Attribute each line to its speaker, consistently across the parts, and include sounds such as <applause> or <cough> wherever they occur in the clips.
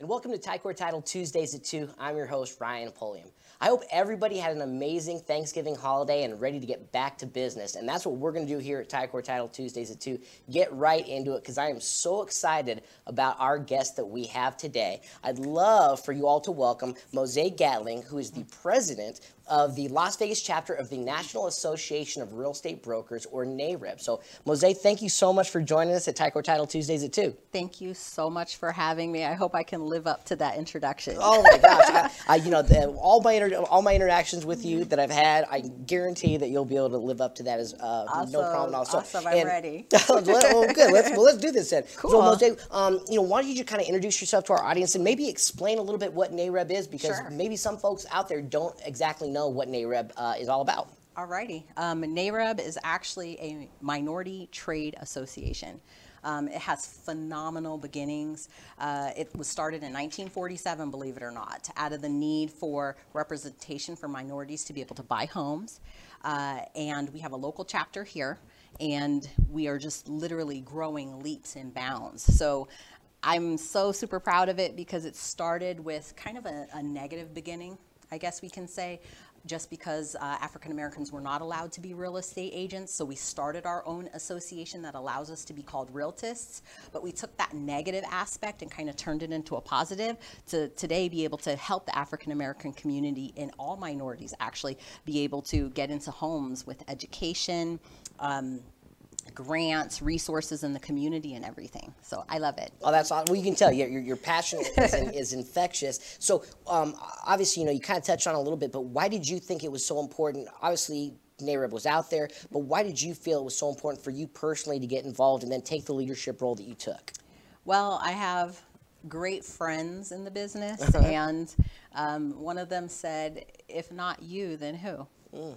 Speaker 1: and welcome to Ticor Title Tuesdays at 2. I'm your host, Ryan Pulliam. I hope everybody had an amazing Thanksgiving holiday and ready to get back to business. And that's what we're going to do here at Ticor Title Tuesdays at 2. Get right into it because I am so excited about our guest that we have today. I'd love for you all to welcome Mose Gatling, who is the president of the Las Vegas chapter of the National Association of Real Estate Brokers, or NAREB. So, Mose, thank you so much for joining us at Ticor Title Tuesdays at 2.
Speaker 2: Thank you so much for having me. I hope I can live up to that introduction.
Speaker 1: Oh my gosh! I, I, you know, the, all my inter- all my interactions with you that I've had, I guarantee that you'll be able to live up to that as uh,
Speaker 2: awesome.
Speaker 1: no problem at all.
Speaker 2: So, awesome, I'm and, ready. <laughs>
Speaker 1: well, good. Let's well, let's do this then. Cool. So, um, you know, why don't you just kind of introduce yourself to our audience and maybe explain a little bit what NAREB is because
Speaker 2: sure.
Speaker 1: maybe some folks out there don't exactly know what NAREB uh, is all about.
Speaker 2: Alrighty. Um, NAREB is actually a minority trade association. Um, it has phenomenal beginnings. Uh, it was started in 1947, believe it or not, out of the need for representation for minorities to be able to buy homes. Uh, and we have a local chapter here, and we are just literally growing leaps and bounds. So I'm so super proud of it because it started with kind of a, a negative beginning, I guess we can say just because uh, African Americans were not allowed to be real estate agents. So we started our own association that allows us to be called realtists. But we took that negative aspect and kind of turned it into a positive to today be able to help the African American community and all minorities actually be able to get into homes with education. Um, grants, resources in the community, and everything. So I love it.
Speaker 1: Oh, that's awesome. Well, you can tell your, your, your passion is, in, <laughs> is, infectious. So um, obviously, you know, you kind of touched on a little bit, but why did you think it was so important? Obviously, NAREB was out there, but why did you feel it was so important for you personally to get involved and then take the leadership role that you took?
Speaker 2: Well, I have great friends in the business, uh-huh. and um, one of them said, if not you, then who? Mm.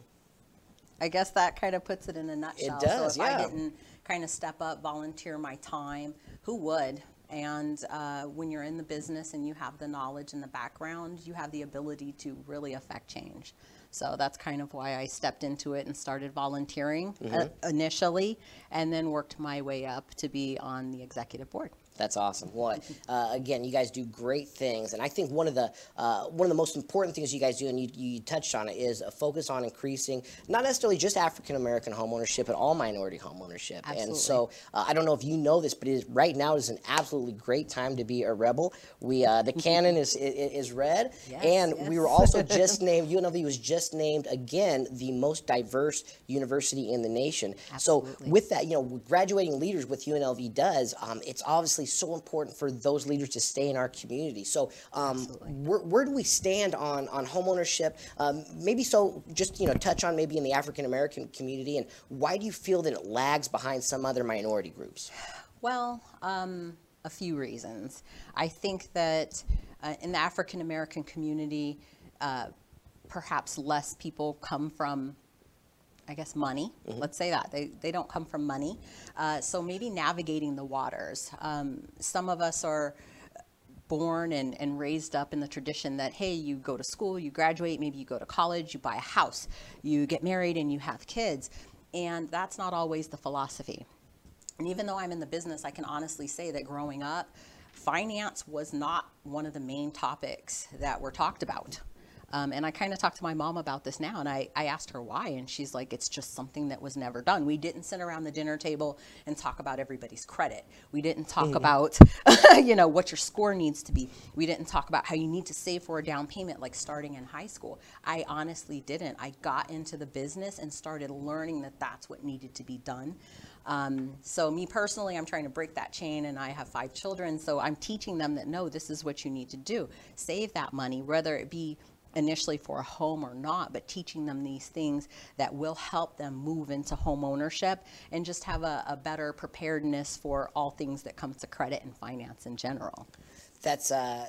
Speaker 2: I guess that kind of puts it in a nutshell.
Speaker 1: It does,
Speaker 2: so
Speaker 1: if
Speaker 2: yeah. I didn't kind of step up, volunteer my time, who would? And uh, when you're in the business and you have the knowledge and the background, you have the ability to really affect change. So that's kind of why I stepped into it and started volunteering uh, mm-hmm. uh, initially, and then worked my way up to be on the executive board.
Speaker 1: That's awesome. Well, uh, again, you guys do great things, and I think one of the uh, one of the most important things you guys do, and you, you touched on it, is a focus on increasing not necessarily just African American homeownership, but all minority homeownership.
Speaker 2: Absolutely.
Speaker 1: And so, uh, I don't know if you know this, but it is, right now is an absolutely great time to be a rebel. We uh, the <laughs> cannon is, is, is red,
Speaker 2: yes,
Speaker 1: and
Speaker 2: yes.
Speaker 1: we were also just <laughs> named UNLV was just named again the most diverse university in the nation.
Speaker 2: Absolutely.
Speaker 1: So with that, you know, graduating leaders with UNLV does, um, it's obviously obviously so important for those leaders to stay in our community. So, um, where, where, do we stand on on homeownership? Um, maybe so, just you know, touch on maybe in the African American community, and why do you feel that it lags behind some other minority groups?
Speaker 2: Well, um, a few reasons. I think that uh, in the African American community, uh, perhaps less people come from I guess, money. Mm-hmm. Let's say that. They, they don't come from money. Uh, so maybe navigating the waters. Um, some of us are born and, and raised up in the tradition that, hey, you go to school, you graduate, maybe you go to college, you buy a house, you get married, and you have kids. And that's not always the philosophy. And even though I'm in the business, I can honestly say that growing up, finance was not one of the main topics that were talked about. Um, and I kind of talked to my mom about this now, and I, I asked her why, and she's like, it's just something that was never done. We didn't sit around the dinner table and talk about everybody's credit. We didn't talk mm-hmm. about, <laughs> you know, what your score needs to be. We didn't talk about how you need to save for a down payment, like starting in high school. I honestly didn't. I got into the business and started learning that that's what needed to be done. Um, so me personally, I'm trying to break that chain, and I have five children, so I'm teaching them that no, this is what you need to do. Save that money, whether it be initially for a home or not, but teaching them these things that will help them move into home ownership and just have a, a better preparedness for all things that comes to credit and finance in general.
Speaker 1: That's uh,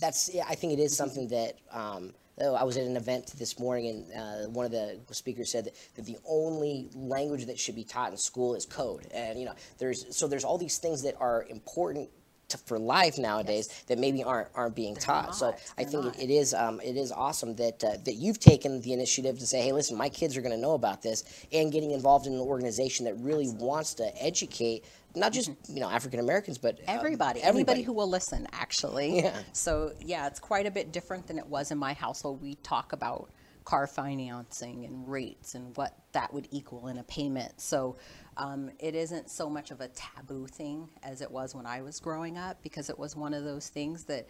Speaker 1: that's yeah, I think it is something that. Um, I was at an event this morning, and uh, one of the speakers said that, that, the only language that should be taught in school is code. And you know, there's so there's all these things that are important to, for life nowadays yes. that maybe aren't aren't being They're taught.
Speaker 2: Not.
Speaker 1: So
Speaker 2: They're
Speaker 1: I think
Speaker 2: it,
Speaker 1: it is um, it is awesome that uh, that you've taken the initiative to say, hey, listen, my kids are going to know about this, and getting involved in an organization that really
Speaker 2: Absolutely.
Speaker 1: wants to educate not just you know African Americans, but uh,
Speaker 2: everybody, anybody who will listen, actually. Yeah. So yeah, it's quite a bit different than it was in my household. We talk about car financing and rates and what that would equal in a payment. So um, it isn't so much of a taboo thing as it was when I was growing up because it was one of those things that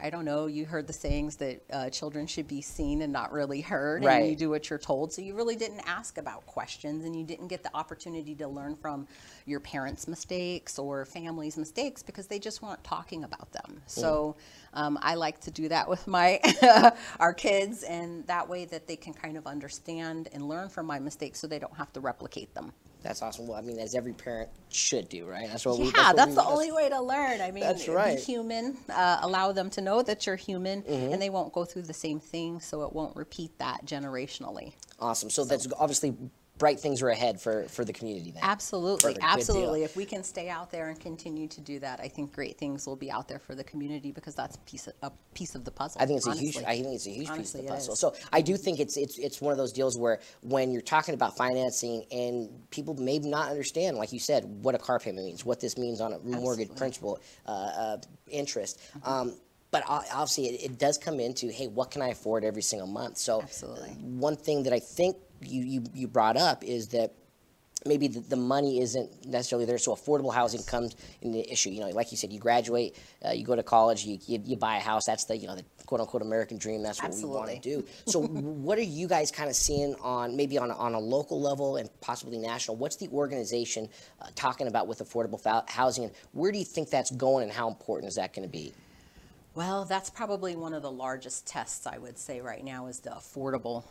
Speaker 2: I don't know, you heard the sayings that uh, children should be seen and not really heard, right. and you do what you're told. So you really didn't ask about questions, and you didn't get the opportunity to learn from your parents' mistakes or family's mistakes because they just weren't talking about them. So um, I like to do that with my <laughs> our kids, and that way that they can kind of understand and learn from my mistakes, so they don't have to replicate them.
Speaker 1: That's awesome. Well, I mean, as every parent should do, right? That's what
Speaker 2: yeah,
Speaker 1: we.
Speaker 2: Yeah,
Speaker 1: that's,
Speaker 2: that's the only way to learn. I mean, that's right. Be human. Uh, allow them to know that you're human, mm-hmm. and they won't go through the same thing, so it won't repeat that generationally.
Speaker 1: Awesome. So, so. that's obviously bright things are ahead for, for the community then.
Speaker 2: Absolutely, Perfect. absolutely. If we can stay out there and continue to do that, I think great things will be out there for the community because that's a piece of, a piece of the puzzle.
Speaker 1: I think it's
Speaker 2: honestly.
Speaker 1: a huge. I think it's a huge honestly, piece of the puzzle. So I do think it's it's it's one of those deals where when you're talking about financing and people may not understand, like you said, what a car payment means, what this means on a mortgage absolutely. principal uh, uh, interest. Mm-hmm. Um, but obviously it, it, does come into hey what can i afford every single month so
Speaker 2: Absolutely.
Speaker 1: one thing that i think you, you, you brought up is that maybe the, the, money isn't necessarily there. So affordable housing comes in the issue. You know, like you said, you graduate, uh, you go to college, you, you, you, buy a house. That's the you know the quote unquote American dream. That's what Absolutely. we want to do. So <laughs> what are you guys kind of seeing on maybe on a, on a local level and possibly national? What's the organization uh, talking about with affordable housing, and where do you think that's going, and how important is that going to be?
Speaker 2: Well, that's probably one of the largest tests I would say right now is the affordable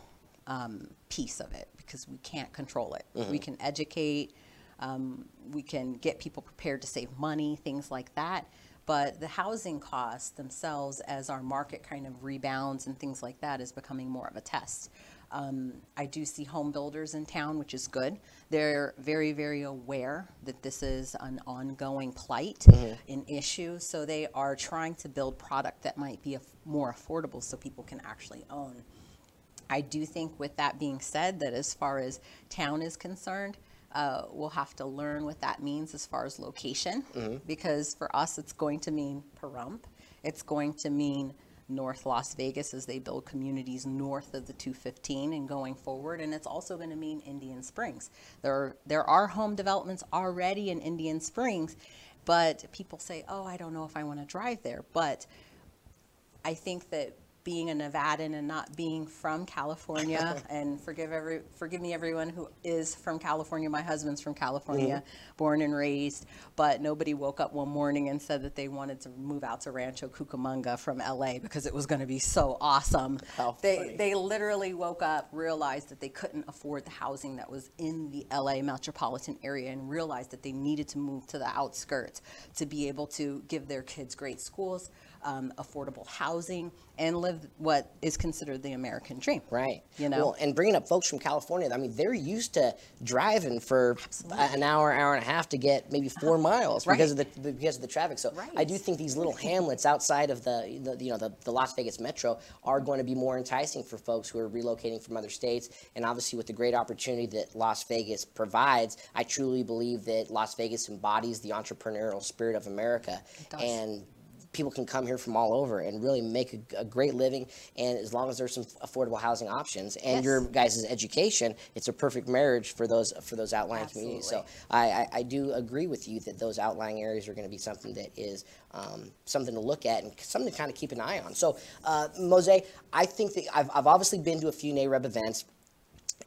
Speaker 2: um, piece of it because we can't control it. Mm-hmm. We can educate, um, we can get people prepared to save money, things like that. But the housing costs themselves, as our market kind of rebounds and things like that, is becoming more of a test. Um, I do see home builders in town, which is good. They're very, very aware that this is an ongoing plight, mm-hmm. an issue. So they are trying to build product that might be more affordable so people can actually own. I do think, with that being said, that as far as town is concerned, uh, we'll have to learn what that means as far as location, mm-hmm. because for us, it's going to mean Pahrump. It's going to mean North Las Vegas as they build communities north of the 215 and going forward. And it's also going to mean Indian Springs. There are, there are home developments already in Indian Springs, but people say, oh, I don't know if I want to drive there. But I think that being a Nevadan and not being from California. and forgive every forgive me everyone who is from California. My husband's from California, mm-hmm. born and raised. But nobody woke up one morning and said that they wanted to move out to Rancho Cucamonga from LA because it was going to be so awesome.
Speaker 1: How
Speaker 2: they
Speaker 1: funny.
Speaker 2: they literally woke up, realized that they couldn't afford the housing that was in the LA metropolitan area, and realized that they needed to move to the outskirts to be able to give their kids great schools um, affordable housing, and live what is considered the American dream.
Speaker 1: Right.
Speaker 2: You know,
Speaker 1: well, and bringing up folks from California, I mean, they're used to driving for Absolutely. an hour, hour and a half to get maybe 4 <laughs> miles right. because of the because of the traffic. So right. I do think these little <laughs> hamlets outside of the, the you know the, the Las Vegas metro are going to be more enticing for folks who are relocating from other states. And obviously, with the great opportunity that Las Vegas provides, I truly believe that Las Vegas embodies the entrepreneurial spirit of America. And people can come here from all over and really make a, a, great living. And as long as there's some affordable housing options and yes. your guys' education, it's a perfect marriage for those for those outlying Absolutely. communities. So I, I, I, do agree with you that those outlying areas are going to be something that is um, something to look at and something to kind of keep an eye on. So uh, Mose, I think that I've, I've obviously been to a few NAREB events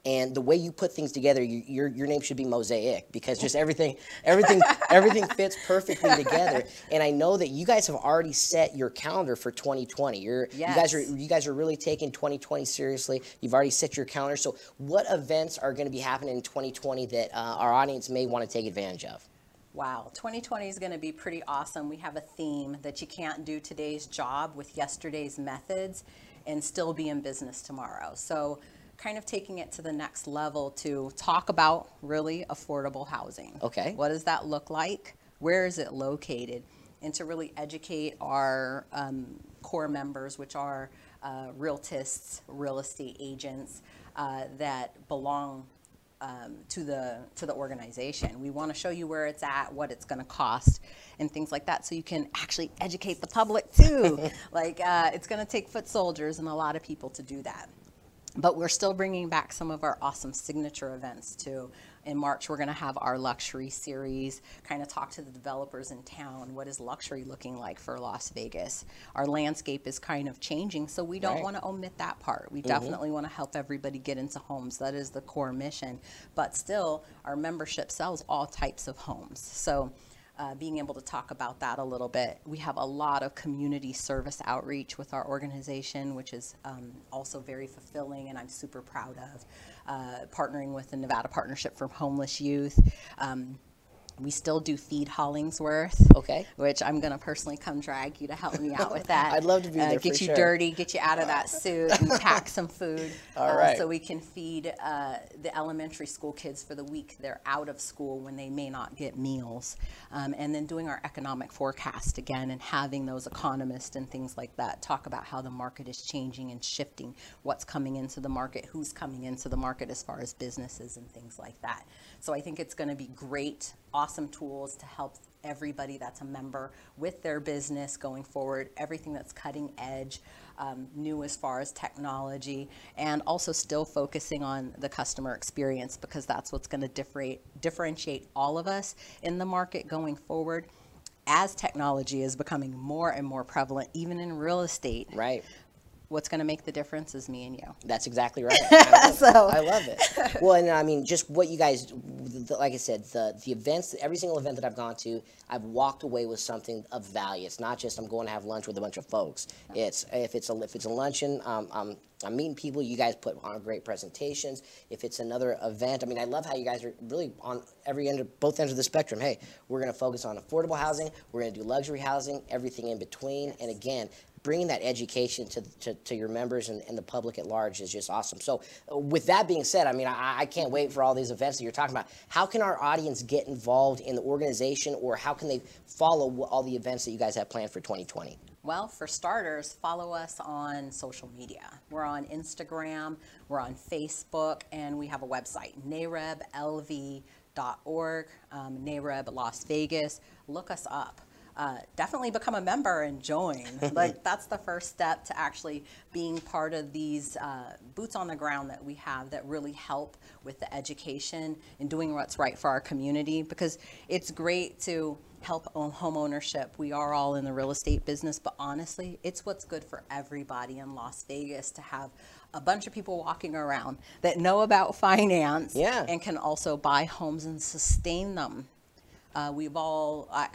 Speaker 1: and the way you put things together, you, your your name should be Mosaic because just everything everything everything fits perfectly together. And I know that you guys have already set your calendar for 2020. You're yes. you guys are you guys are really taking 2020 seriously. You've already set your calendar. So what events are going to be happening in 2020 that uh, our audience may want to take advantage of?
Speaker 2: Wow, 2020 is going to be pretty awesome. We have a theme that you can't do today's job with yesterday's methods and still be in business tomorrow. So kind of taking it to the next level to talk about really affordable housing.
Speaker 1: Okay.
Speaker 2: What does that look like? Where is it located? And to really educate our um, core members, which are uh, realtists, real estate agents uh, that belong um, to the to the organization. We want to show you where it's at, what it's going to cost, and things like that, so you can actually educate the public too. <laughs> like uh, it's going to take foot soldiers and a lot of people to do that. But we're still bringing back some of our awesome signature events too. In March, we're going to have our luxury series, kind of talk to the developers in town. What is luxury looking like for Las Vegas? Our landscape is kind of changing, so we don't
Speaker 1: Right.
Speaker 2: want to omit that part. We mm-hmm. definitely want to help everybody get into homes. That is the core mission. But still, our membership sells all types of homes. So uh, being able to talk about that a little bit. We have a lot of community service outreach with our organization, which is um, also very fulfilling and I'm super proud of. Uh, partnering with the Nevada Partnership for Homeless Youth. Um, we still do Feed Hollingsworth.
Speaker 1: Okay.
Speaker 2: Which I'm going to personally come drag you to help me out with <laughs> that.
Speaker 1: I'd love to be
Speaker 2: Uh,
Speaker 1: there
Speaker 2: Get you
Speaker 1: sure.
Speaker 2: dirty, get you out of that <laughs> suit, and pack some food.
Speaker 1: All
Speaker 2: uh,
Speaker 1: right.
Speaker 2: So we can feed uh, the elementary school kids for the week they're out of school when they may not get meals. Um, and then doing our economic forecast again and having those economists and things like that talk about how the market is changing and shifting, what's coming into the market, who's coming into the market as far as businesses and things like that. So I think it's going to be great, awesome tools to help everybody that's a member with their business going forward, everything that's cutting edge, um, new as far as technology, and also still focusing on the customer experience because that's what's going to differentiate all of us in the market going forward. As technology is becoming more and more prevalent, even in real estate,
Speaker 1: Right.
Speaker 2: What's going to make the difference is me and you.
Speaker 1: That's exactly right. <laughs> I love,
Speaker 2: So-
Speaker 1: I love it. <laughs> Well, and I mean, just what you guys, the, like I said, the the events, every single event that I've gone to, I've walked away with something of value. It's not just I'm going to have lunch with a bunch of folks. It's if it's a if it's a luncheon, um, I'm I'm meeting people. You guys put on great presentations. If it's another event, I mean, I love how you guys are really on every end of both ends of the spectrum. Hey, we're going to focus on affordable housing. We're going to do luxury housing, everything in between. And again, bringing that education to, to, to your members and, and the public at large is just awesome. So, with that being said, I mean, I, I can't wait for all these events that you're talking about. How can our audience get involved in the organization, or how can they follow all the events that you guys have planned for 2020?
Speaker 2: Well, for starters, follow us on social media. We're on Instagram, we're on Facebook, and we have a website, nareblv.org, um, NAREB Las Vegas. Look us up. Uh, definitely become a member and join. <laughs> like that's the first step to actually being part of these uh, boots on the ground that we have that really help with the education and doing what's right for our community. Because it's great to help own home ownership. We are all in the real estate business, but honestly, it's what's good for everybody in Las Vegas to have a bunch of people walking around that know about <laughs> finance
Speaker 1: Yeah.
Speaker 2: and can also buy homes and sustain them. Uh, we've all, I,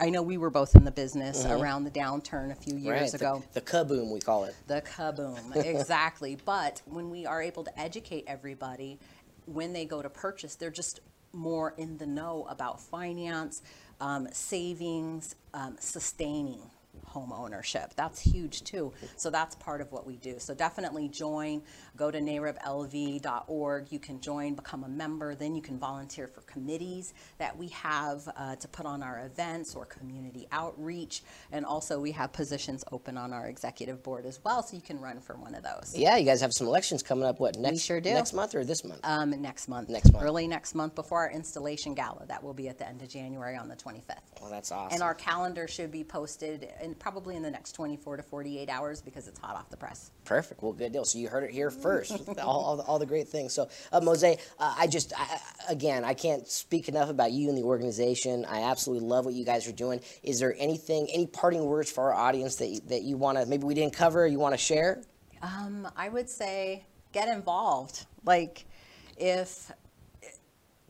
Speaker 2: I, I know we were both in the business around the downturn a few years
Speaker 1: the-
Speaker 2: ago.
Speaker 1: the, kaboom we call it.
Speaker 2: the kaboom <laughs> exactly. But when we are able to educate everybody when they go to purchase they're just more in the know about finance um, savings um, sustaining home ownership that's huge too so that's part of what we do so definitely join go to nareblv.org you can join become a member then you can volunteer for committees that we have uh, to put on our events or community outreach and also we have positions open on our executive board as well so you can run for one of those
Speaker 1: Yeah, you guys have some elections coming up. What next?
Speaker 2: sure do.
Speaker 1: Next month or this month?
Speaker 2: um, next month
Speaker 1: Next month.
Speaker 2: early next month before our installation gala that will be at the end of january on the 25th
Speaker 1: well, that's awesome.
Speaker 2: and our calendar should be posted in probably in the next 24 to 48 hours because it's hot off the press
Speaker 1: Perfect. Well, good deal. So you heard it here first. all, all, the, all the great things. So, uh, Mose, uh, I just, I, again, I can't speak enough about you and the organization. I absolutely love what you guys are doing. Is there anything, any parting words for our audience that you, that you want to, maybe we didn't cover, you want to share?
Speaker 2: Um, I would say get involved. Like, if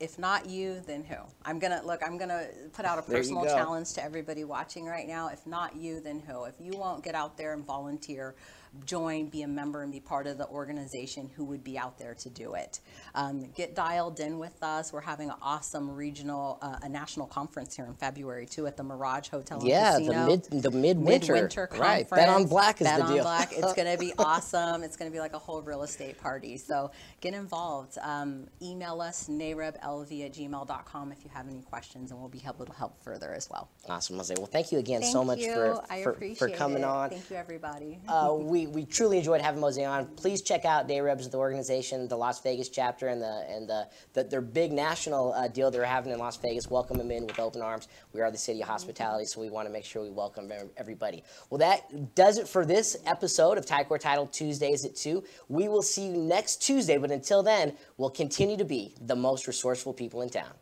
Speaker 2: if not you, then who? I'm gonna look. I'm gonna put out a personal challenge to everybody watching right now. If not you, then who? If you won't get out there and volunteer, join, be a member, and be part of the organization, who would be out there to do it? Um, get dialed in with us. We're having an awesome regional, uh, a national conference here in February too at the Mirage Hotel.
Speaker 1: Yeah, the mid- the midwinter.
Speaker 2: midwinter
Speaker 1: Right,
Speaker 2: conference.
Speaker 1: Bet on Black is
Speaker 2: Bet
Speaker 1: the
Speaker 2: on
Speaker 1: deal.
Speaker 2: Black. It's going to be <laughs> awesome. It's going to be like a whole real estate party. So get involved. Um, email us, nareblv at gmail.com if you have any questions, and we'll be able to help further as well.
Speaker 1: Awesome, Mose. Well, thank you again
Speaker 2: Thank
Speaker 1: so much
Speaker 2: you.
Speaker 1: for,
Speaker 2: I
Speaker 1: for,
Speaker 2: appreciate
Speaker 1: for coming
Speaker 2: it.
Speaker 1: on.
Speaker 2: Thank you, everybody.
Speaker 1: Uh, we <laughs> we, we truly enjoyed having Mosey on. Please check out NAREB's, the organization, the Las Vegas chapter, and the and the, the their big national uh, deal they're having in Las Vegas. Welcome them in with open arms. We are the city of hospitality, so we want to make sure we welcome everybody. Well, that does it for this episode of Ticor Title Tuesdays at two. We will see you next Tuesday, but until then, we'll continue to be the most resourceful people in town.